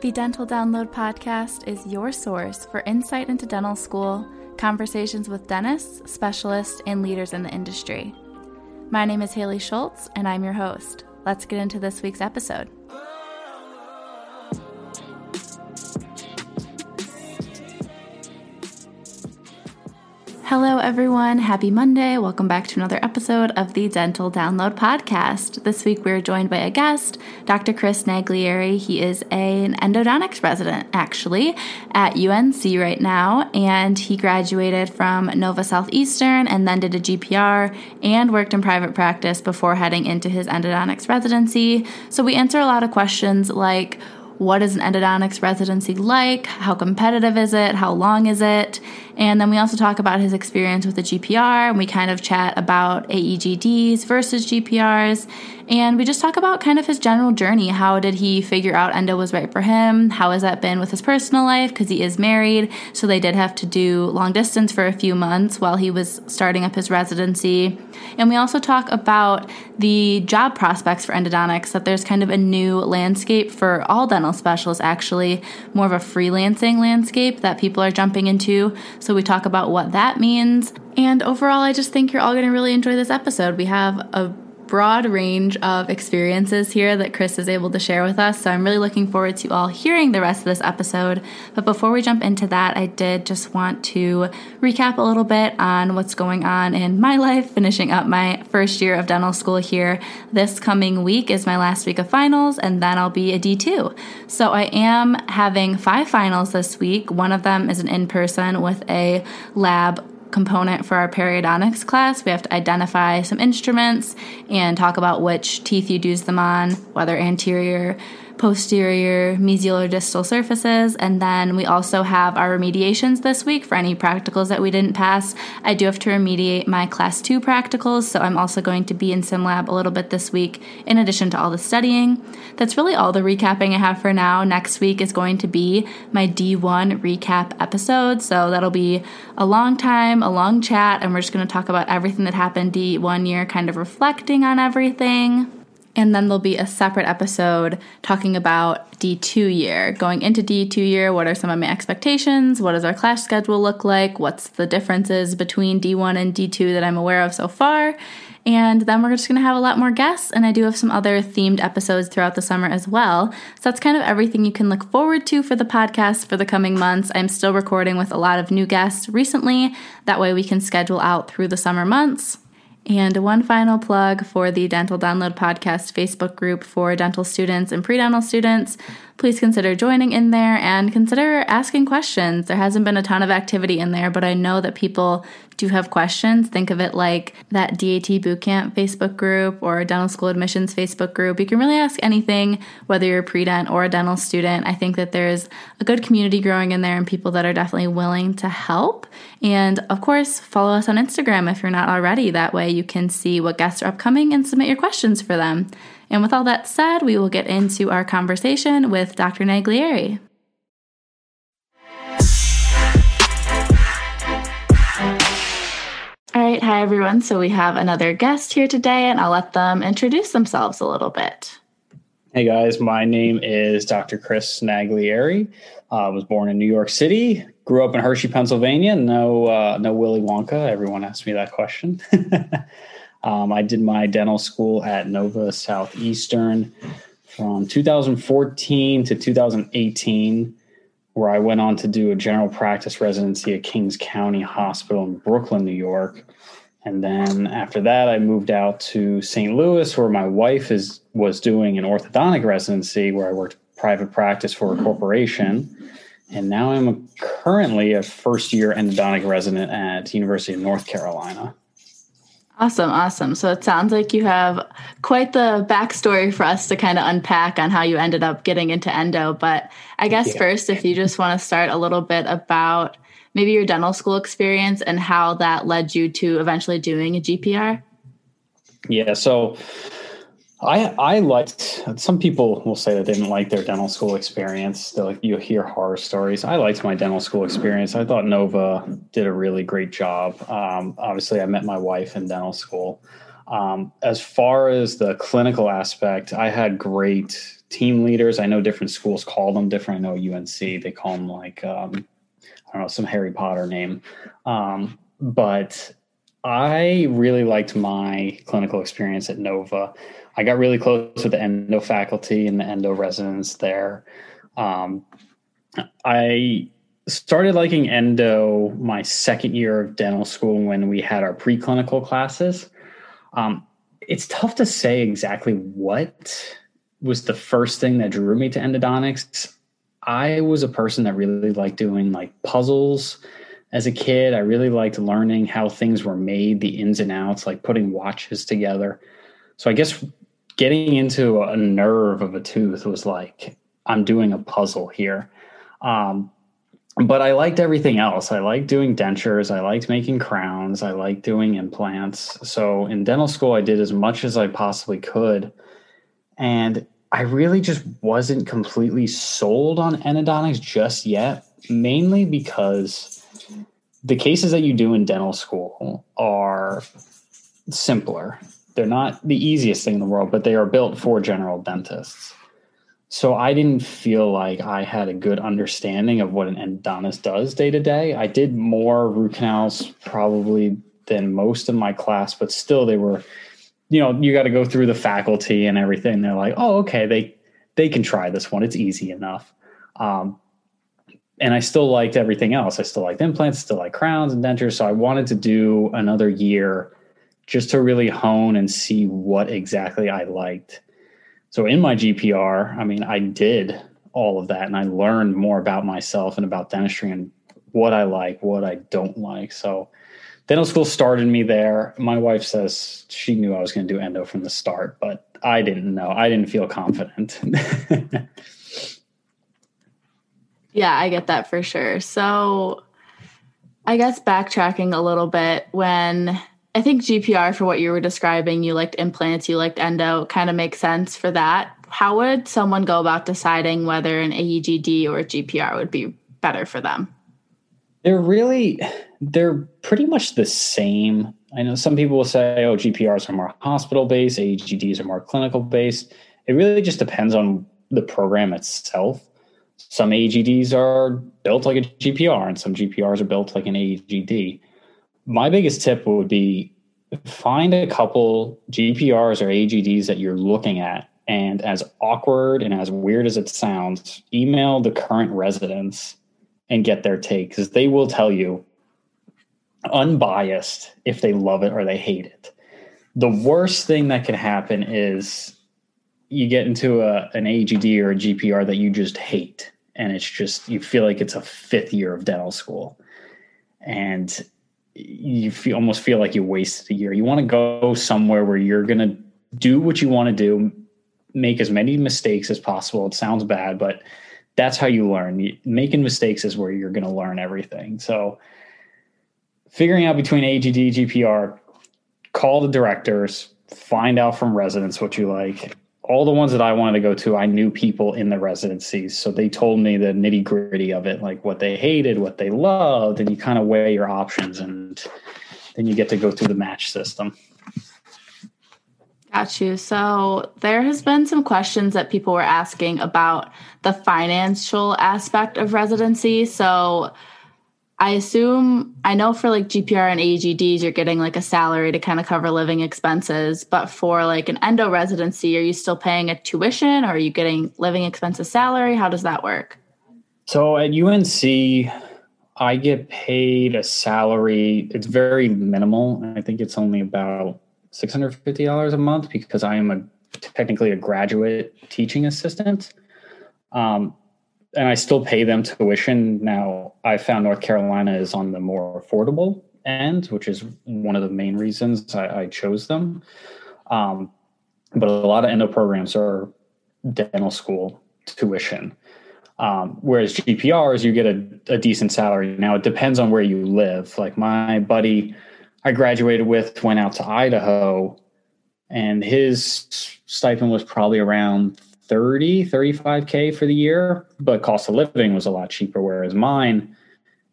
The Dental Download podcast is your source for insight into dental school, conversations with dentists, specialists, and leaders in the industry. My name is Haley Schultz, and I'm your host. Let's get into this week's episode. Hello, everyone. Happy Monday. Welcome back to another episode of the Dental Download Podcast. This week, we're joined by a guest, Dr. Chris Naglieri. He is an endodontics resident, actually, at UNC right now, and he graduated from Nova Southeastern and then did a GPR and worked in private practice before heading into his endodontics residency. So, we answer a lot of questions like, what is an endodontics residency like? How competitive is it? How long is it? And then we also talk about his experience with the GPR and we kind of chat about AEGDs versus GPRs. And we just talk about kind of his general journey. How did he figure out endo was right for him? How has that been with his personal life? Because he is married, so they did have to do long distance for a few months while he was starting up his residency. And we also talk about the job prospects for endodontics, that there's kind of a new landscape for all dental specialists, actually, more of a freelancing landscape that people are jumping into. So we talk about what that means. And overall, I just think you're all going to really enjoy this episode. We have a broad range of experiences here that Chris is able to share with us. So I'm really looking forward to all hearing the rest of this episode. But before we jump into that, I did just want to recap a little bit on what's going on in my life, finishing up my first year of dental school here. This coming week is my last week of finals, and then I'll be a D2. So I am having five finals this week. One of them is an in person with a lab component for our periodontics class. We have to identify some instruments and talk about which teeth you'd use them on, whether anterior, posterior, mesial, or distal surfaces. And then we also have our remediations this week for any practicals that we didn't pass. I do have to remediate my class two practicals, so I'm also going to be in SimLab a little bit this week, in addition to all the studying. That's really all the recapping I have for now. Next week is going to be my D1 recap episode, so that'll be a long time, a long chat, and we're just going to talk about everything that happened D1 year, kind of reflecting on everything. And then there'll be a separate episode talking about D2 year. Going into D2 year, what are some of my expectations? What does our class schedule look like? What's the differences between D1 and D2 that I'm aware of so far? And then we're just to have a lot more guests, and I do have some other themed episodes throughout the summer as well. So that's kind of everything you can look forward to for the podcast for the coming months. I'm still recording with a lot of new guests recently. That way we can schedule out through the summer months. And one final plug for the Dental Download Podcast Facebook group for dental students and pre dental students please consider joining in there and consider asking questions. There hasn't been a ton of activity in there, but I know that people do have questions. Think of it like that DAT Bootcamp Facebook group or dental school admissions Facebook group. You can really ask anything, whether you're a pre-dent or a dental student. I think that there's a good community growing in there and people that are definitely willing to help. And of course, follow us on Instagram if you're not already. That way you can see what guests are upcoming and submit your questions for them. And with all that said, we will get into our conversation with Dr. Naglieri. All right, hi everyone. So we have another guest here today, and I'll let them introduce themselves a little bit. Hey guys, my name is Dr. Chris Naglieri. I uh, was born in New York City, grew up in Hershey, Pennsylvania. No, uh, no Willy Wonka. Everyone asks me that question. Um, I did my dental school at Nova Southeastern from 2014 to 2018, where I went on to do a general practice residency at Kings County Hospital in Brooklyn, New York. And then after that, I moved out to St. Louis, where my wife is was doing an orthodontic residency, where I worked private practice for a corporation. And now I'm currently a first year endodontic resident at University of North Carolina. Awesome, awesome. So it sounds like you have quite the backstory for us to kind of unpack on how you ended up getting into endo. But I guess yeah. first, if you just want to start a little bit about maybe your dental school experience and how that led you to eventually doing a GPR. Yeah. So I I liked some people will say that they didn't like their dental school experience. They're like you hear horror stories. I liked my dental school experience. I thought Nova did a really great job. Um, obviously, I met my wife in dental school. Um, as far as the clinical aspect, I had great team leaders. I know different schools call them different. I know UNC, they call them like, um, I don't know, some Harry Potter name. Um, but I really liked my clinical experience at Nova. I got really close with the endo faculty and the endo residents there. Um, I started liking endo my second year of dental school when we had our preclinical classes. Um, it's tough to say exactly what was the first thing that drew me to endodontics. I was a person that really liked doing like puzzles as a kid. I really liked learning how things were made, the ins and outs, like putting watches together. So I guess getting into a nerve of a tooth was like I'm doing a puzzle here. Um, but I liked everything else. I liked doing dentures. I liked making crowns. I liked doing implants. So in dental school, I did as much as I possibly could. And I really just wasn't completely sold on endodontics just yet, mainly because the cases that you do in dental school are simpler. They're not the easiest thing in the world, but they are built for general dentists. So I didn't feel like I had a good understanding of what an endodontist does day to day. I did more root canals probably than most of my class, but still they were, you know, you got to go through the faculty and everything. They're like, oh, okay, they they can try this one. It's easy enough. Um, and I still liked everything else. I still liked implants, still like crowns and dentures. So I wanted to do another year just to really hone and see what exactly I liked. So in my GPR, I mean, I did all of that and I learned more about myself and about dentistry and what I like, what I don't like. So dental school started me there. My wife says she knew I was going to do endo from the start, but I didn't know. I didn't feel confident. yeah, I get that for sure. So I guess backtracking a little bit when I think GPR for what you were describing, you liked implants, you liked endo, kind of makes sense for that. How would someone go about deciding whether an AEGD or a GPR would be better for them? They're really, they're pretty much the same. I know some people will say, oh, GPRs are more hospital based, AEGDs are more clinical based. It really just depends on the program itself. Some AGDs are built like a GPR, and some GPRs are built like an AGD. my biggest tip would be find a couple GPRs or AGDs that you're looking at. And as awkward and as weird as it sounds, email the current residents and get their take because they will tell you unbiased if they love it or they hate it. The worst thing that can happen is you get into a, an AGD or a GPR that you just hate. And it's just, you feel like it's a fifth year of dental school. And you feel, almost feel like you wasted a year. You want to go somewhere where you're going to do what you want to do, make as many mistakes as possible. It sounds bad, but that's how you learn. Making mistakes is where you're going to learn everything. So, figuring out between AGD, GPR, call the directors, find out from residents what you like, all the ones that I wanted to go to, I knew people in the residencies. So they told me the nitty gritty of it, like what they hated, what they loved, and you kind of weigh your options and then you get to go through the match system. Got you. So there has been some questions that people were asking about the financial aspect of residency. So I assume I know for like GPR and AGDs, you're getting like a salary to kind of cover living expenses. But for like an endo residency, are you still paying a tuition or are you getting living expenses salary? How does that work? So at UNC, I get paid a salary. It's very minimal. I think it's only about $650 a month because I am a technically a graduate teaching assistant. Um, and I still pay them tuition. Now, I found North Carolina is on the more affordable end, which is one of the main reasons I, I chose them. Um, but a lot of endo programs are dental school tuition. Um, whereas GPRs, you get a, a, decent salary. Now, it depends on where you live. Like my buddy I graduated with went out to Idaho, and his stipend was probably around 30, 35K for the year, but cost of living was a lot cheaper. Whereas mine,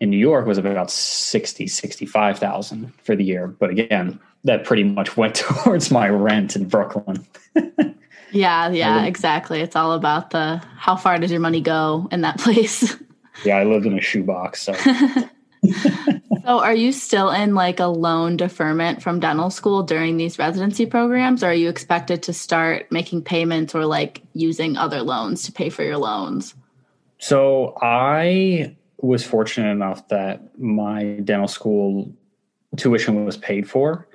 in New York was about 60, 65,000 for the year. But again, that pretty much went towards my rent in Brooklyn. yeah, yeah, exactly. It's all about the how far does your money go in that place. yeah, I lived in a shoebox. So. so are you still in like a loan deferment from dental school during these residency programs or are you expected to start making payments or like using other loans to pay for your loans so i was fortunate enough that my dental school tuition was paid for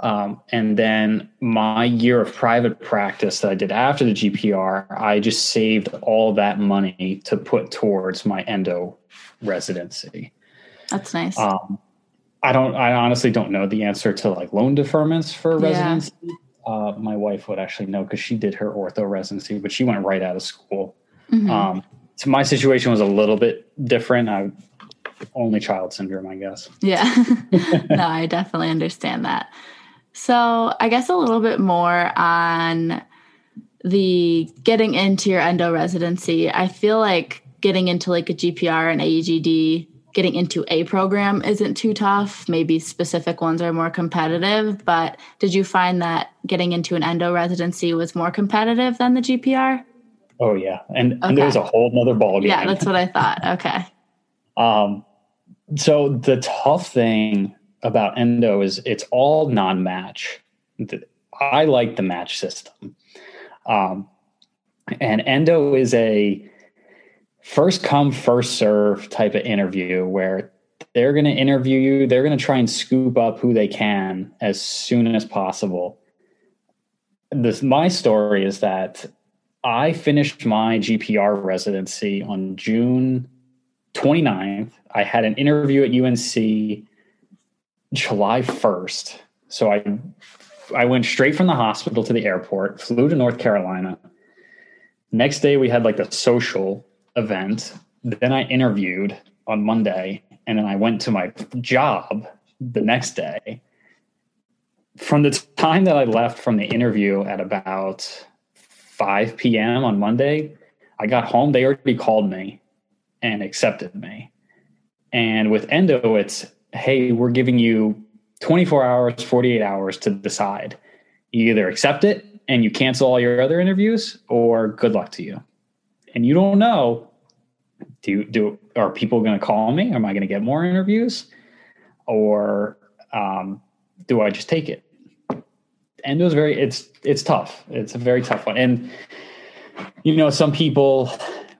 um, and then my year of private practice that I did after the GPR, I just saved all that money to put towards my endo residency. That's nice. Um, I don't. I honestly don't know the answer to like loan deferments for residency. Yeah. Uh, my wife would actually know because she did her ortho residency, but she went right out of school. Mm-hmm. Um, so my situation was a little bit different. I only child syndrome, I guess. Yeah. no, I definitely understand that. So I guess a little bit more on the getting into your endo residency. I feel like getting into like a GPR and AEGD getting into a program isn't too tough. Maybe specific ones are more competitive, but did you find that getting into an endo residency was more competitive than the GPR? Oh yeah, and, okay. and there's a whole nother ball game. Yeah, that's what I thought. Okay. um, so the tough thing about endo is it's all non-match. I like the match system, um, and endo is a first come first serve type of interview where they're going to interview you. They're going to try and scoop up who they can as soon as possible. This my story is that i finished my gpr residency on june 29th i had an interview at unc july 1st so i i went straight from the hospital to the airport flew to north carolina. Next day we had like the social event. Then I interviewed on Monday, and then I went to my job the next day. From the time that I left from the interview at about 5 p.m. on Monday, I got home. They already called me and accepted me. And with Endo, it's hey, we're giving you 24 hours, 48 hours to decide. You either accept it and you cancel all your other interviews, or good luck to you and you don't know do do are people going to call me? Am i going to get more interviews? Or um, do i just take it? And it was very it's it's tough. It's a very tough one. And you know some people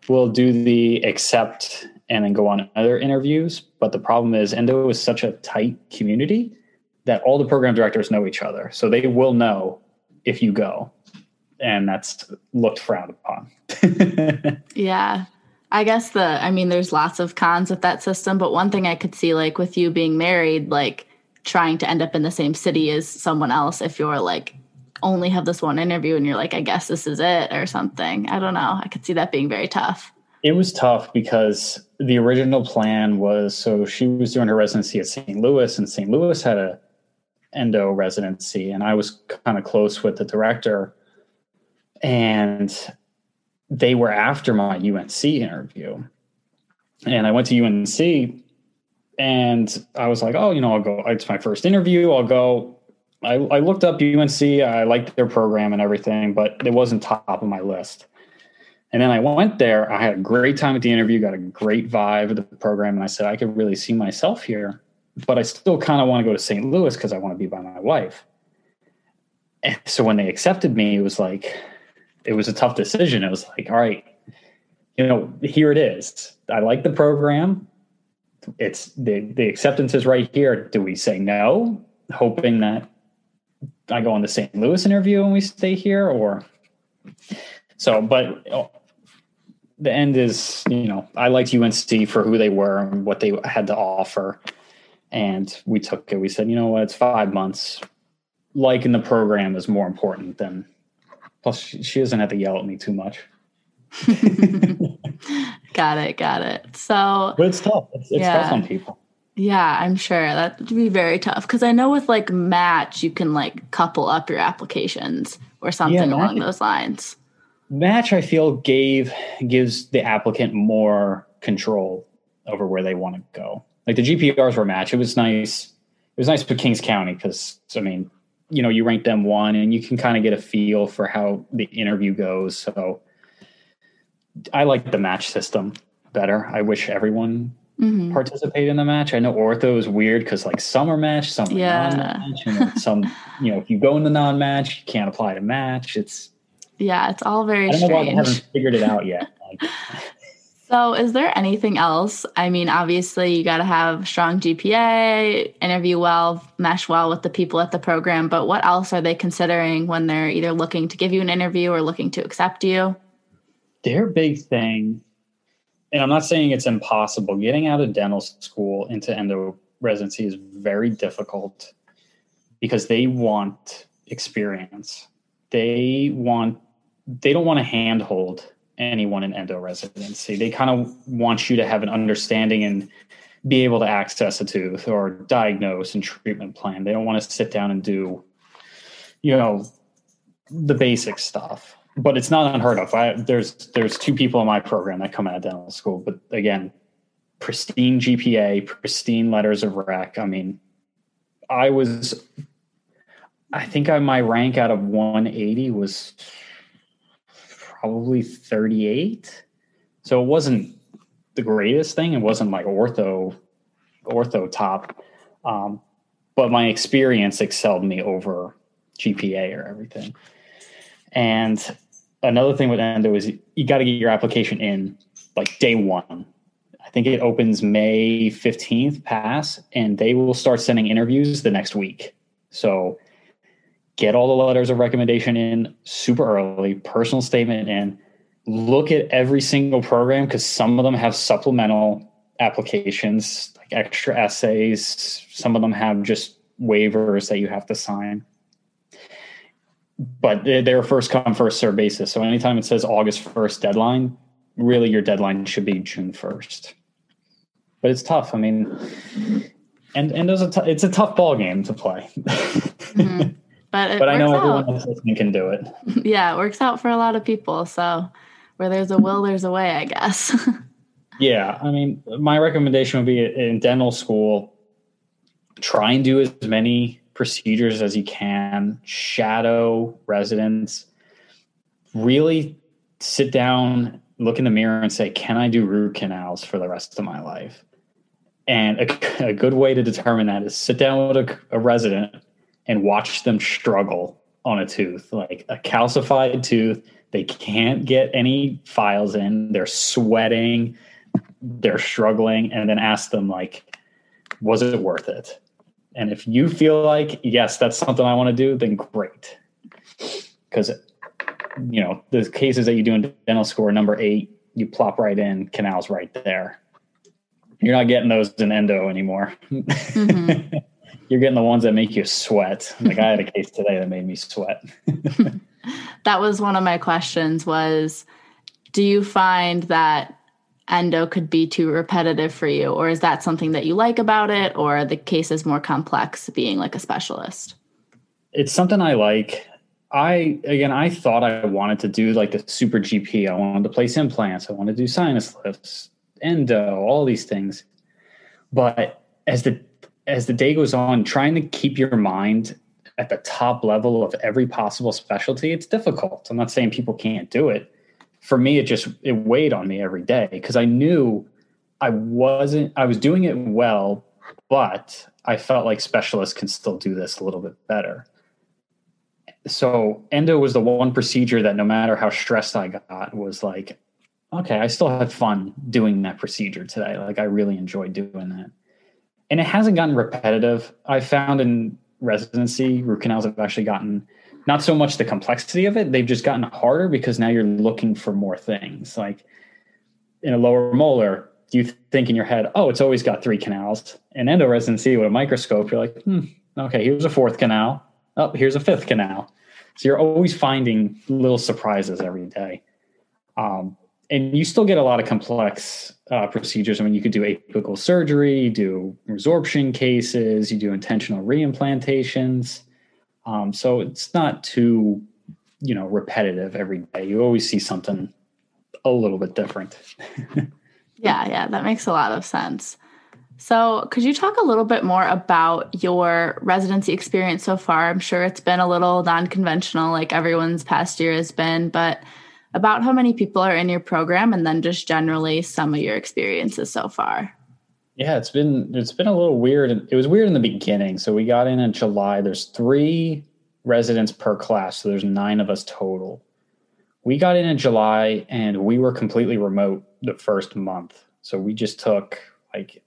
will do the accept and then go on other interviews but the problem is endo is such a tight community that all the program directors know each other. So they will know if you go and that's looked frowned upon. yeah. I guess the I mean there's lots of cons with that system, but one thing I could see like with you being married, like trying to end up in the same city as someone else if you're like only have this one interview and you're like, I guess this is it or something. I don't know. I could see that being very tough. It was tough because the original plan was so she was doing her residency at St. Louis, and St. Louis had a endo residency, and I was kind of close with the director and they were after my UNC interview. And I went to UNC and I was like, oh, you know, I'll go. It's my first interview. I'll go. I, I looked up UNC. I liked their program and everything, but it wasn't top of my list. And then I went there. I had a great time at the interview, got a great vibe of the program. And I said, I could really see myself here, but I still kind of want to go to St. Louis because I want to be by my wife. And so when they accepted me, it was like, it was a tough decision. It was like, all right, you know, here it is. I like the program. It's the the acceptance is right here. Do we say no, hoping that I go on the St. Louis interview and we stay here, or so? But oh, the end is, you know, I liked UNC for who they were and what they had to offer, and we took it. We said, you know what, it's five months. Liking the program is more important than Plus, she, she doesn't have to yell at me too much. got it. Got it. So, but it's tough. It's, it's yeah. tough on people. Yeah, I'm sure that would be very tough because I know with like Match, you can like couple up your applications or something yeah, along those lines. Match, I feel, gave gives the applicant more control over where they want to go. Like the GPRs were Match. It was nice. It was nice for Kings County because I mean, you know, you rank them one, and you can kind of get a feel for how the interview goes. So I like the match system better. I wish everyone mm-hmm. participate in the match. I know ortho is weird because like some are match, some are yeah. non-match, and some you know if you go in the non-match, you can't apply to match. It's yeah, it's all very. I don't strange. know why they haven't figured it out yet. Like, so, is there anything else? I mean, obviously, you got to have strong GPA, interview well, mesh well with the people at the program. But what else are they considering when they're either looking to give you an interview or looking to accept you? Their big thing and I'm not saying it's impossible. Getting out of dental school into endo residency is very difficult because they want experience. They want they don't want a handhold anyone in endo residency. They kind of want you to have an understanding and be able to access a tooth or diagnose and treatment plan. They don't want to sit down and do, you know, the basic stuff but it's not unheard of. I, there's there's two people in my program that come out of dental school, but again, pristine GPA, pristine letters of rec. I mean, I was, I think I, my rank out of 180 was probably 38. So it wasn't the greatest thing. It wasn't like ortho, ortho top. Um, but my experience excelled me over GPA or everything. And another thing with Endo is you got to get your application in like day one. I think it opens May 15th pass and they will start sending interviews the next week. So get all the letters of recommendation in super early, personal statement in, look at every single program because some of them have supplemental applications, like extra essays. Some of them have just waivers that you have to sign but they're first come first serve basis. So anytime it says August first deadline, really your deadline should be June first. But it's tough. I mean, and and there's a t- it's a tough ball game to play. mm-hmm. But but I know everyone else listening can do it. Yeah, it works out for a lot of people. So where there's a will, there's a way, I guess. yeah, I mean, my recommendation would be in dental school, try and do as many procedures as you can, shadow residents, really sit down, look in the mirror and say, can I do root canals for the rest of my life? And a, a good way to determine that is sit down with a, a resident and watch them struggle on a tooth, like a calcified tooth. They can't get any files in. They're sweating. They're struggling. And then ask them, like, was it worth it? And if you feel like, yes, that's something I want to do, then great. Because, you know, the cases that you do in dental school number eight, you plop right in, canals right there. You're not getting those in endo anymore. Mm-hmm. You're getting the ones that make you sweat. Like I had a case today that made me sweat. that was one of my questions was do you find that endo could be too repetitive for you? Or is that something that you like about it? Or the case is more complex being like a specialist? It's something i like. I again i thought i wanted to do like the super gp i wanted to place implants. I wanted to do sinus lifts endo all these things. But as the as the day goes on trying to keep your mind at the top level of every possible specialty it's difficult i'm not saying people can't do it for me, it just it weighed on me every day because I knew I wasn't I was doing it well, but I felt like specialists can still do this a little bit better. So endo was the one procedure that no matter how stressed I got was like, okay, I still had fun doing that procedure today. Like I really enjoyed doing that. And it hasn't gotten repetitive. I found in residency, root canals have actually gotten not so much the complexity of it they've just gotten harder because now you're looking for more things. Like in a lower molar you think in your head oh it's always got three canals. In endo residency with a microscope you're like hmm, okay here's a fourth canal. Oh here's a fifth canal. So you're always finding little surprises every day. Um, and you still get a lot of complex uh, procedures. I mean, you could do apical surgery, you do resorption cases, you do intentional reimplantations. Um, so it's not too, you know, repetitive every day. You always see something a little bit different. Yeah, yeah, that makes a lot of sense. So, could you talk a little bit more about your residency experience so far? I'm sure it's been a little non conventional, like everyone's past year has been, but about how many people are in your program and then just generally some of your experiences so far. Yeah, it's been it's been a little weird. It was weird in the beginning. So we got in in July. There's three residents per class, so there's nine of us total. We got in in July, and we were completely remote the first month. So we just took like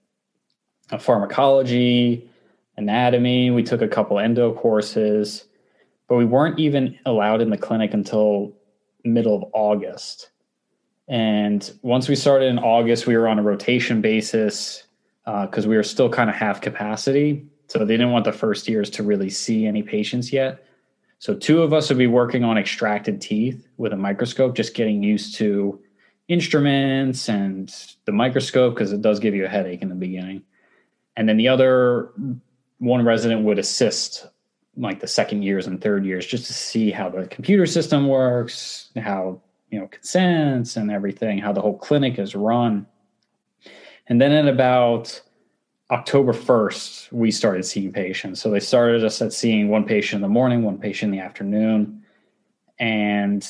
a pharmacology, anatomy. We took a couple endo courses, but we weren't even allowed in the clinic until middle of August. And once we started in August, we were on a rotation basis because uh, we were still kind of half capacity. So they didn't want the first years to really see any patients yet. So two of us would be working on extracted teeth with a microscope, just getting used to instruments and the microscope because it does give you a headache in the beginning. And then the other one resident would assist like the second years and third years just to see how the computer system works, how you know consents and everything, how the whole clinic is run. And then at about October 1st, we started seeing patients. So they started us at seeing one patient in the morning, one patient in the afternoon. And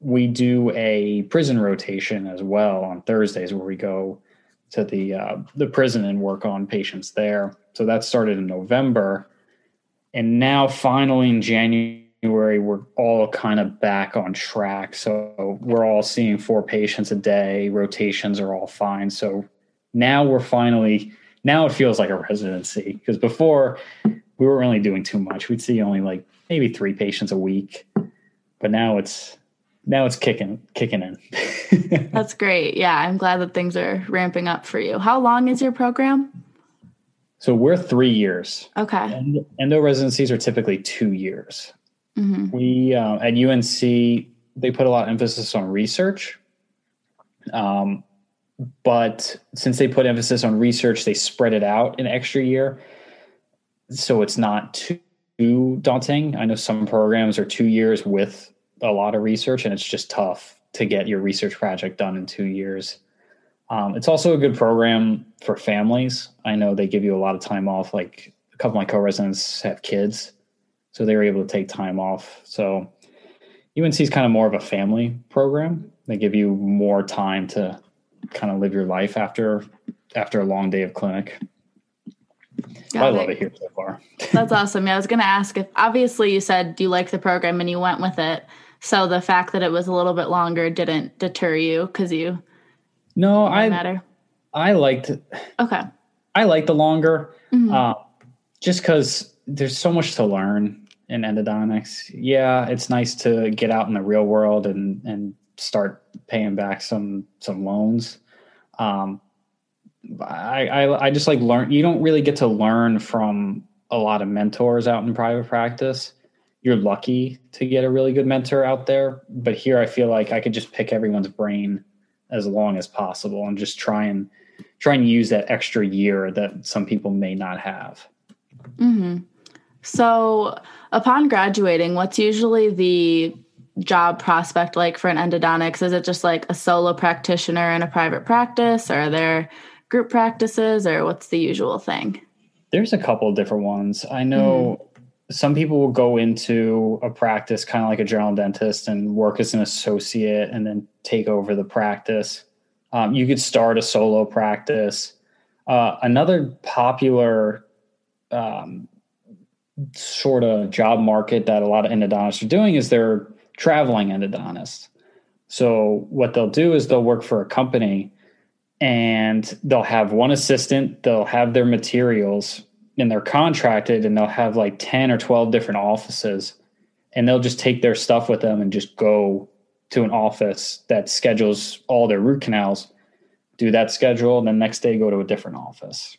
we do a prison rotation as well on Thursdays where we go to the uh, the prison and work on patients there. So that started in November and now finally in January we're all kind of back on track. So we're all seeing four patients a day. Rotations are all fine. So now we're finally now it feels like a residency because before we weren't really doing too much. We'd see only like maybe three patients a week, but now it's now it's kicking kicking in. That's great. Yeah, I'm glad that things are ramping up for you. How long is your program? So we're three years. Okay. Endo residencies are typically two years. Mm-hmm. We uh, at UNC they put a lot of emphasis on research, um, but since they put emphasis on research, they spread it out an extra year, so it's not too daunting. I know some programs are two years with a lot of research, and it's just tough to get your research project done in two years. Um, it's also a good program for families. I know they give you a lot of time off. Like a couple of my co-residents have kids, so they were able to take time off. So UNC is kind of more of a family program. They give you more time to kind of live your life after after a long day of clinic. Got I it. love it here so far. That's awesome. Yeah, I was going to ask if obviously you said you liked the program and you went with it. So the fact that it was a little bit longer didn't deter you because you no, I matter. I liked. Okay. I like the longer, mm-hmm. uh, just because there's so much to learn in endodontics. Yeah, it's nice to get out in the real world and and start paying back some some loans. Um, I, I I just like learn. You don't really get to learn from a lot of mentors out in private practice. You're lucky to get a really good mentor out there, but here I feel like I could just pick everyone's brain as long as possible and just try and try and use that extra year that some people may not have. Mm-hmm. So, upon graduating, what's usually the job prospect like for an endodontics? Is it just like a solo practitioner in a private practice, or are there group practices, or what's the usual thing? There's a couple different ones. I know mm-hmm some people will go into a practice kind of like a general dentist and work as an associate and then take over the practice. Um, you could start a solo practice. Uh, another popular um, sort of job market that a lot of endodontists are doing is they're traveling endodontists. So what they'll do is they'll work for a company and they'll have one assistant, they'll have their materials and they're contracted and they'll have like 10 or 12 different offices and they'll just take their stuff with them and just go to an office that schedules all their root canals do that schedule and then next day go to a different office.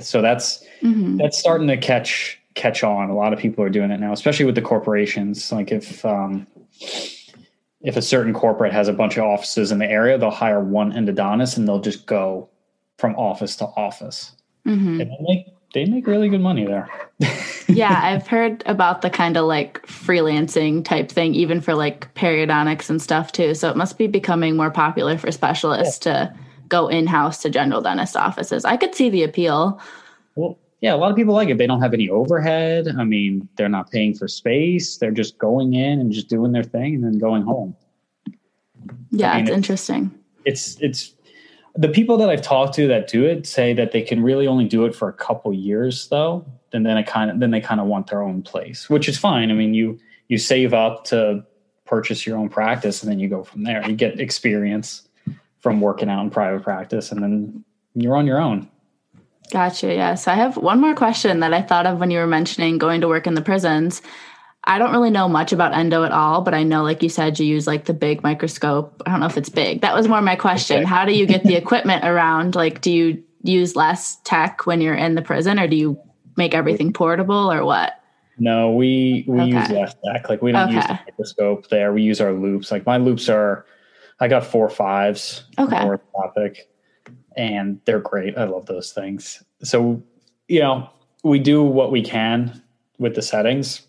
So that's mm-hmm. that's starting to catch catch on. A lot of people are doing it now especially with the corporations. Like if um, if a certain corporate has a bunch of offices in the area they'll hire one endodontist and they'll just go from office to office Mm-hmm. And they make they make really good money there. yeah, I've heard about the kind of like freelancing type thing, even for like periodontics and stuff too. So it must be becoming more popular for specialists yeah. to go in house to general dentist offices. I could see the appeal. Well, yeah, a lot of people like it. They don't have any overhead. I mean, they're not paying for space. They're just going in and just doing their thing and then going home. Yeah, I mean, it's, it's interesting. It's it's the people that I've talked to that do it say that they can really only do it for a couple years though. And then I kind of then they kind of want their own place, which is fine. I mean, you you save up to purchase your own practice and then you go from there. You get experience from working out in private practice and then you're on your own. Gotcha. Yes. I have one more question that I thought of when you were mentioning going to work in the prisons. I don't really know much about endo at all, but I know, like you said, you use like the big microscope. I don't know if it's big. That was more my question. Okay. How do you get the equipment around? Like, do you use less tech when you're in the prison, or do you make everything portable, or what? No, we we okay. use less tech. Like, we don't okay. use the microscope there. We use our loupes. Like, my loupes are, I got four fives. Okay. Orthopic, and they're great. I love those things. So, you know, we do what we can with the settings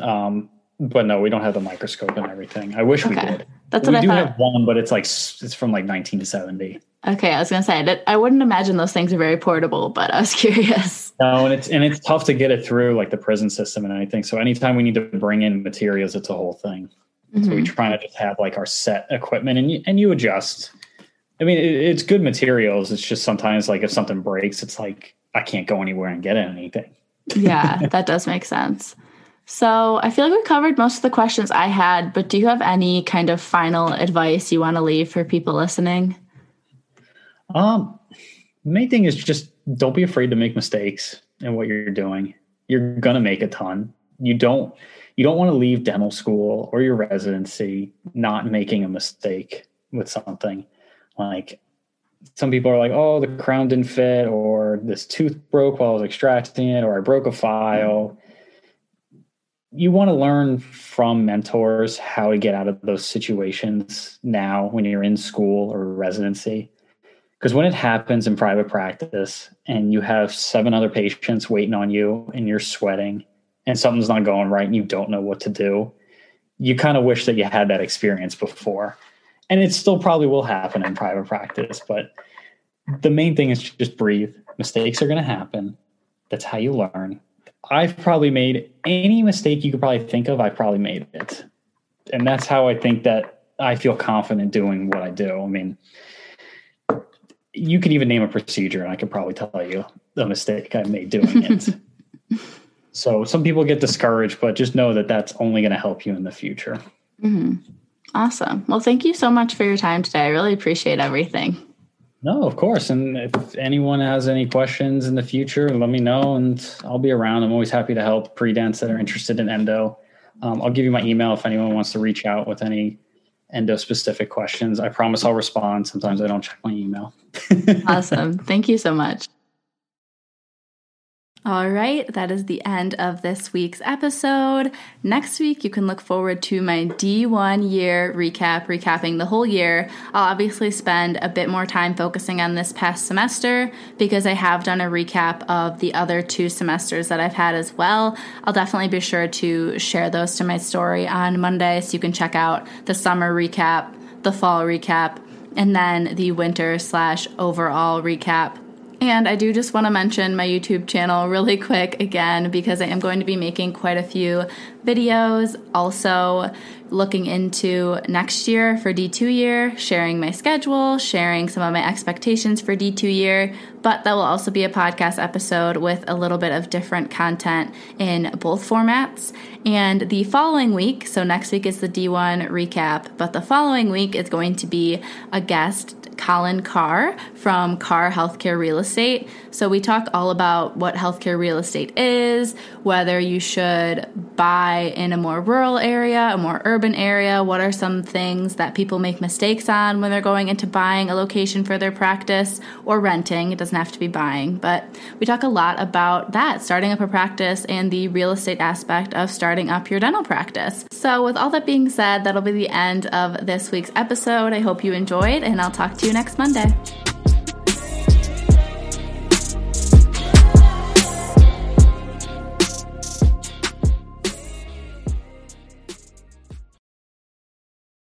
um, but no, we don't have the microscope and everything. I wish okay. we did. That's we what I do thought. have one, but it's like it's from like 1970. Okay, I was gonna say that I wouldn't imagine those things are very portable, but I was curious. No, and it's and it's tough to get it through like the prison system and anything. So anytime we need to bring in materials, it's a whole thing. Mm-hmm. So we mm-hmm. try to just have like our set equipment and you, and you adjust. I mean, it, it's good materials. It's just sometimes like if something breaks, it's like I can't go anywhere and get anything. yeah, that does make sense. So I feel like we covered most of the questions I had, but do you have any kind of final advice you want to leave for people listening? Um, main thing is just don't be afraid to make mistakes in what you're doing. You're gonna make a ton. You don't you don't want to leave dental school or your residency not making a mistake with something. Like some people are like, oh, the crown didn't fit, or this tooth broke while I was extracting it, or I broke a file you want to learn from mentors how to get out of those situations now when you're in school or residency. Because when it happens in private practice and you have seven other patients waiting on you and you're sweating and something's not going right and you don't know what to do, you kind of wish that you had that experience before. And it still probably will happen in private practice, but the main thing is just breathe. Mistakes are going to happen. That's how you learn. I've probably made any mistake you could probably think of. I probably made it, and that's how I think that I feel confident doing what I do. I mean, you could even name a procedure, and I could probably tell you the mistake I made doing it. so some people get discouraged, but just know that that's only going to help you in the future. Mm-hmm. Awesome. Well, thank you so much for your time today. I really appreciate everything. No, of course. And if anyone has any questions in the future, let me know and I'll be around. I'm always happy to help pre-dents that are interested in endo. Um, I'll give you my email if anyone wants to reach out with any endo specific questions. I promise I'll respond. Sometimes I don't check my email. awesome. Thank you so much. All right, that is the end of this week's episode. Next week, you can look forward to my D1 year recap, recapping the whole year. I'll obviously spend a bit more time focusing on this past semester because I have done a recap of the other two semesters that I've had as well. I'll definitely be sure to share those to my story on Monday so you can check out the summer recap, the fall recap, and then the winter slash overall recap and I do just want to mention my YouTube channel really quick again because I am going to be making quite a few videos. Also, looking into next year for D2 year, sharing my schedule, sharing some of my expectations for D2 year, but that will also be a podcast episode with a little bit of different content in both formats. And the following week, so next week is the D1 recap, but the following week is going to be a guest Colin Carr from Carr Healthcare Real Estate. So, we talk all about what healthcare real estate is, whether you should buy in a more rural area, a more urban area, what are some things that people make mistakes on when they're going into buying a location for their practice or renting. It doesn't have to be buying, but we talk a lot about that, starting up a practice and the real estate aspect of starting up your dental practice. So, with all that being said, that'll be the end of this week's episode. I hope you enjoyed, and I'll talk to you next Monday.